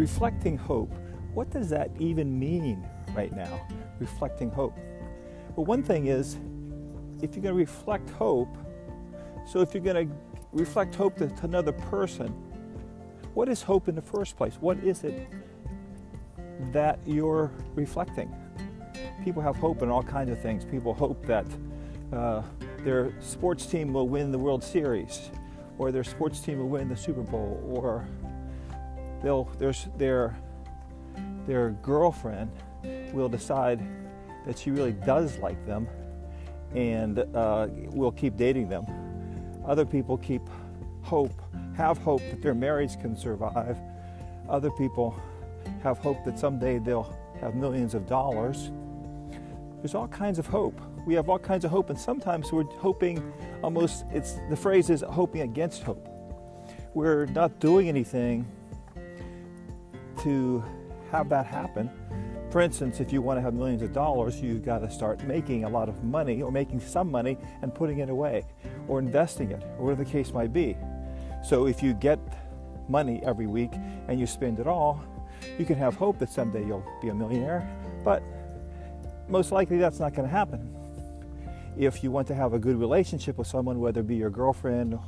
reflecting hope. What does that even mean right now? Reflecting hope. Well, one thing is, if you're going to reflect hope, so if you're going to reflect hope to, another person, what is hope in the first place? What is it that you're reflecting? People have hope in all kinds of things. People hope that uh, their sports team will win the World Series, or their sports team will win the Super Bowl, or they'll, their, their, their girlfriend will decide that she really does like them and uh, will keep dating them. Other people keep hope, have hope that their marriage can survive. Other people have hope that someday they'll have millions of dollars. There's all kinds of hope. We have all kinds of hope, and sometimes we're hoping almost, it's the phrase is hoping against hope. We're not doing anything to have that happen. For instance, if you want to have millions of dollars, you've got to start making a lot of money or making some money and putting it away or investing it or whatever the case might be. So if you get money every week and you spend it all, you can have hope that someday you'll be a millionaire, but most likely that's not going to happen. If you want to have a good relationship with someone, whether it be your girlfriend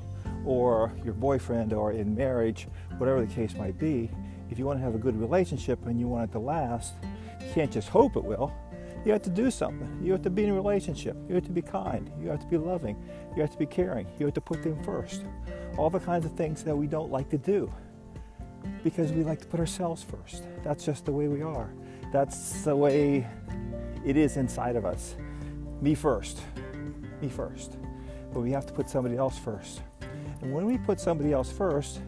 or your boyfriend or in marriage, whatever the case might be, if you want to have a good relationship and you want it to last, you can't just hope it will. You have to do something. You have to be in a relationship. You have to be kind. You have to be loving. You have to be caring. You have to put them first. All the kinds of things that we don't like to do because we like to put ourselves first. That's just the way we are. That's the way it is inside of us. Me first. Me first. But we have to put somebody else first. And when we put somebody else first,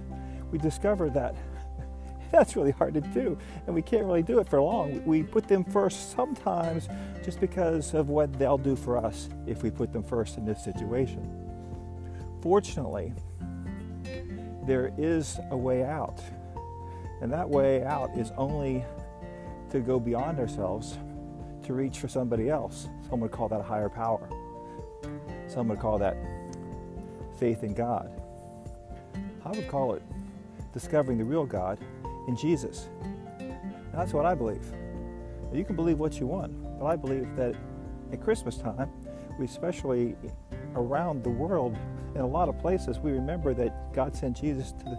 we discover that that's really hard to do. And we can't really do it for long. We put them first sometimes just because of what they'll do for us if we put them first in this situation. Fortunately, there is a way out. And that way out is only to go beyond ourselves to reach for somebody else. Some would call that a higher power. Some would call that faith in God. I would call it discovering the real God in Jesus. And that's what I believe. You can believe what you want, but I believe that at Christmas time, we especially around the world, in a lot of places, we remember that God sent Jesus to,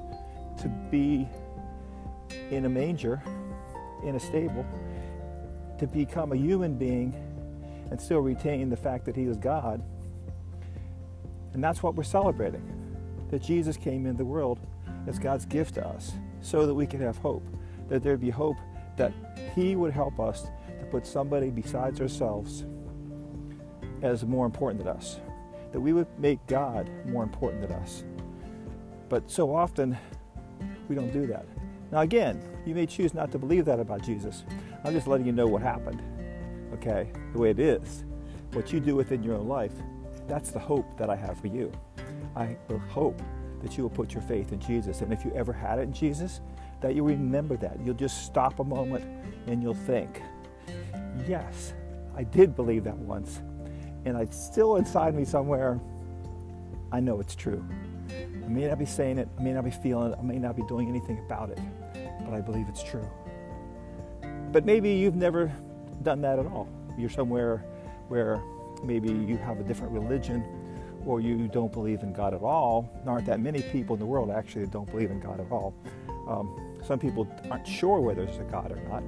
to be in a manger, in a stable, to become a human being and still retain the fact that he was God. And that's what we're celebrating that Jesus came into the world as God's gift to us so that we could have hope, that there'd be hope that He would help us to put somebody besides ourselves as more important than us, that we would make God more important than us. But so often, we don't do that. Now, again, you may choose not to believe that about Jesus. I'm just letting you know what happened, okay? The way it is. What you do within your own life, that's the hope that I have for you. I will hope that you will put your faith in Jesus. And if you ever had it in Jesus, that you remember that. You'll just stop a moment and you'll think, yes, I did believe that once. And it's still inside me somewhere, I know it's true. I may not be saying it, I may not be feeling it, I may not be doing anything about it, but I believe it's true. But maybe you've never done that at all. You're somewhere where maybe you have a different religion or you don't believe in God at all. There aren't that many people in the world actually that don't believe in God at all. Um, some people aren't sure whether there's a God or not.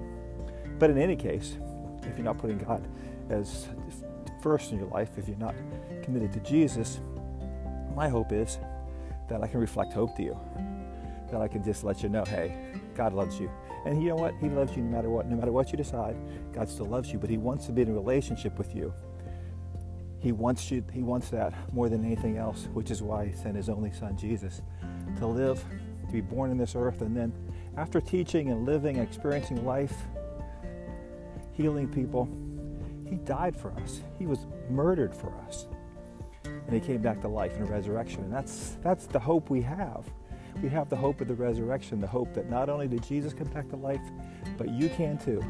But in any case, if you're not putting God as first in your life, if you're not committed to Jesus, my hope is that I can reflect hope to you. That I can just let you know, hey, God loves you. And you know what? He loves you no matter what. No matter what you decide, God still loves you, but He wants to be in a relationship with you. He wants you, he wants that more than anything else, which is why he sent his only son Jesus to live, to be born in this earth, and then after teaching and living and experiencing life, healing people, he died for us. He was murdered for us. And he came back to life in a resurrection. And that's that's the hope we have. We have the hope of the resurrection, the hope that not only did Jesus come back to life, but you can too,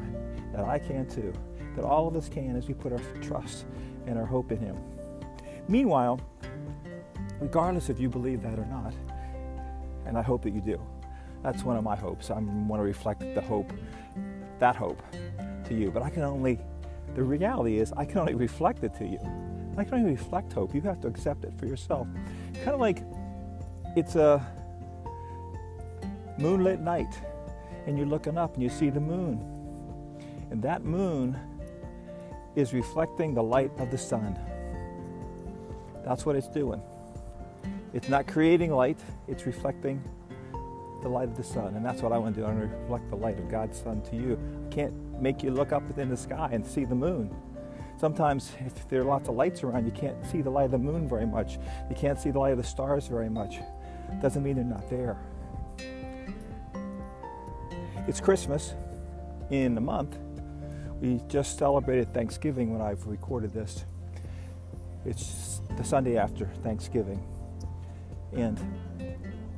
that I can too, that all of us can as we put our trust and our hope in Him. Meanwhile, regardless if you believe that or not, and I hope that you do, That's one of my hopes. I want to reflect the hope, that hope, to you. But I can only, the reality is, I can only reflect it to you. I can only reflect hope. You have to accept it for yourself. Kind of like it's a moonlit night, and you're looking up and you see the moon. And that moon is reflecting the light of the sun. That's what it's doing. It's not creating light, it's reflecting the light of the sun. And that's what I want to do. I want to reflect the light of God's sun to you. I can't make you look up in the sky and see the moon. Sometimes, if there are lots of lights around, you can't see the light of the moon very much. You can't see the light of the stars very much. Doesn't mean they're not there. It's Christmas in a month. We just celebrated Thanksgiving when I've recorded this. It's the Sunday after Thanksgiving. And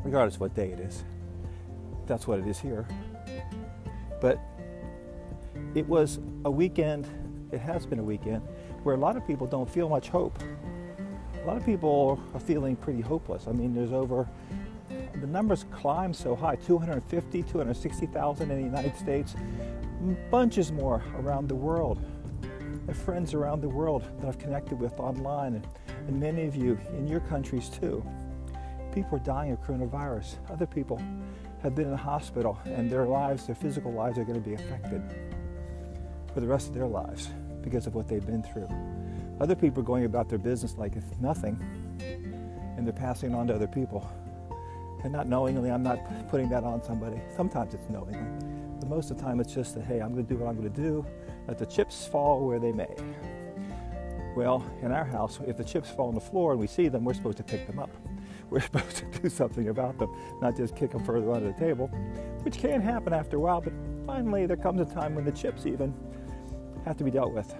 regardless of what day it is, that's what it is here. But it was a weekend, it has been a weekend, where a lot of people don't feel much hope. A lot of people are feeling pretty hopeless. I mean, there's over, the numbers climb so high 250, 260,000 in the United States, bunches more around the world. I have friends around the world that I've connected with online, and, and many of you in your countries too. People are dying of coronavirus. Other people have been in the hospital and their lives, their physical lives, are going to be affected for the rest of their lives because of what they've been through. Other people are going about their business like it's nothing and they're passing it on to other people. And not knowingly, I'm not putting that on somebody. Sometimes it's knowingly. But most of the time, it's just that, hey, I'm going to do what I'm going to do. Let the chips fall where they may. Well, in our house, if the chips fall on the floor and we see them, we're supposed to pick them up we're supposed to do something about them, not just kick them further under the table, which can happen after a while, but finally there comes a time when the chips even have to be dealt with.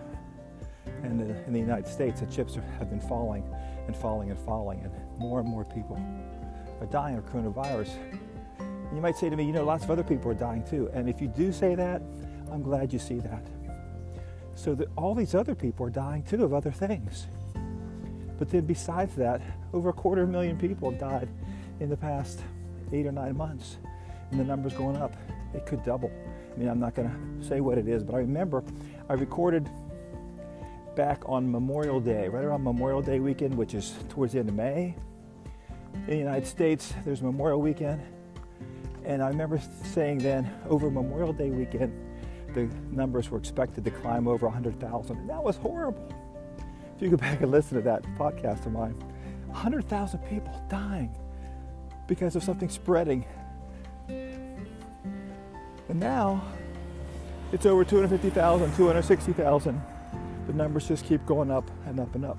And in the United States, the chips have been falling and falling and falling, and more and more people are dying of coronavirus. You might say to me, you know, lots of other people are dying too. And if you do say that, I'm glad you see that. So that all these other people are dying too of other things. But then besides that, over a quarter of a million people have died in the past eight or nine months. And the number's going up. It could double. I mean, I'm not going to say what it is, but I remember I recorded back on Memorial Day, right around Memorial Day weekend, which is towards the end of May. In the United States, there's Memorial Weekend. And I remember saying then, over Memorial Day weekend, the numbers were expected to climb over 100,000. And that was horrible. If you go back and listen to that podcast of mine, 100,000 people dying because of something spreading. And now it's over 250,000, 260,000. The numbers just keep going up and up and up.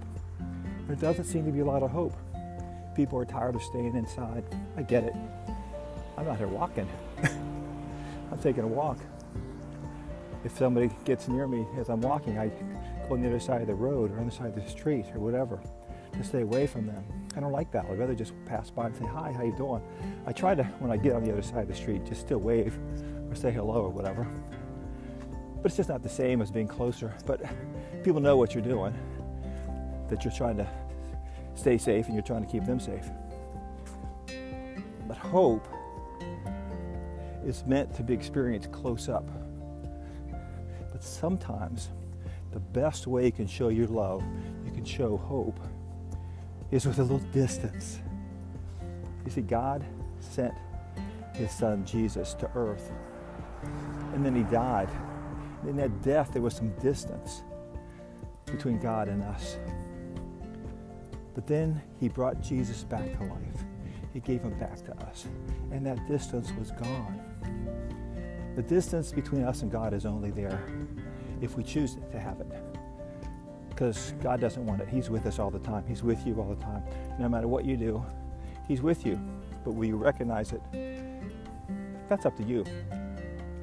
There doesn't seem to be a lot of hope. People are tired of staying inside. I get it. I'm out here walking. I'm taking a walk. If somebody gets near me as I'm walking, I go on the other side of the road or on the side of the street or whatever to stay away from them. I don't like that. I'd rather just pass by and say, hi, how you doing? I try to, when I get on the other side of the street, just still wave or say hello or whatever. But it's just not the same as being closer. But people know what you're doing, that you're trying to stay safe and you're trying to keep them safe. But hope is meant to be experienced close up. But sometimes the best way you can show your love, you can show hope, is with a little distance. You see, God sent his son Jesus to earth, and then he died. In that death, there was some distance between God and us. But then he brought Jesus back to life. He gave him back to us. And that distance was gone. The distance between us and God is only there if we choose to have it. Because God doesn't want it. He's with us all the time. He's with you all the time. No matter what you do, He's with you. But will you recognize it? That's up to you.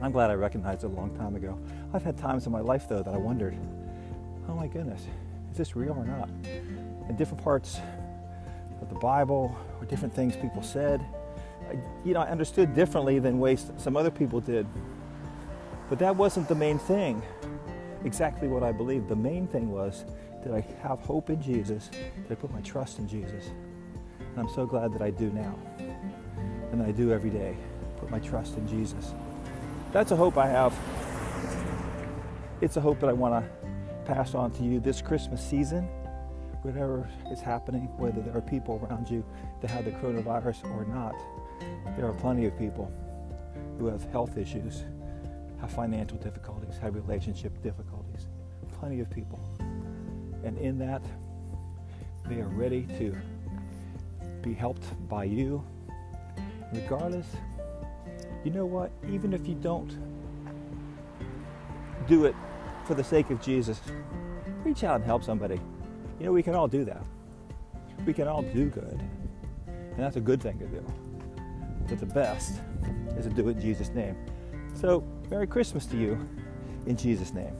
I'm glad I recognized it a long time ago. I've had times in my life, though, that I wondered, oh my goodness, is this real or not? In different parts the Bible or different things people said, I, you know, I understood differently than ways some other people did. But that wasn't the main thing exactly what I believed. The main thing was that I have hope in Jesus? that I put my trust in Jesus? And I'm so glad that I do now. And I do every day. put my trust in Jesus. That's a hope I have. It's a hope that I want to pass on to you this Christmas season, whatever is happening, whether there are people around you that have the coronavirus or not. There are plenty of people who have health issues, have financial difficulties, have relationship difficulties. Plenty of people. And in that, they are ready to be helped by you. Regardless, you know what? Even if you don't do it for the sake of Jesus, reach out and help somebody. You know, we can all do that. We can all do good. And that's a good thing to do. But the best is to do it in Jesus' name. So, Merry Christmas to you in Jesus' name.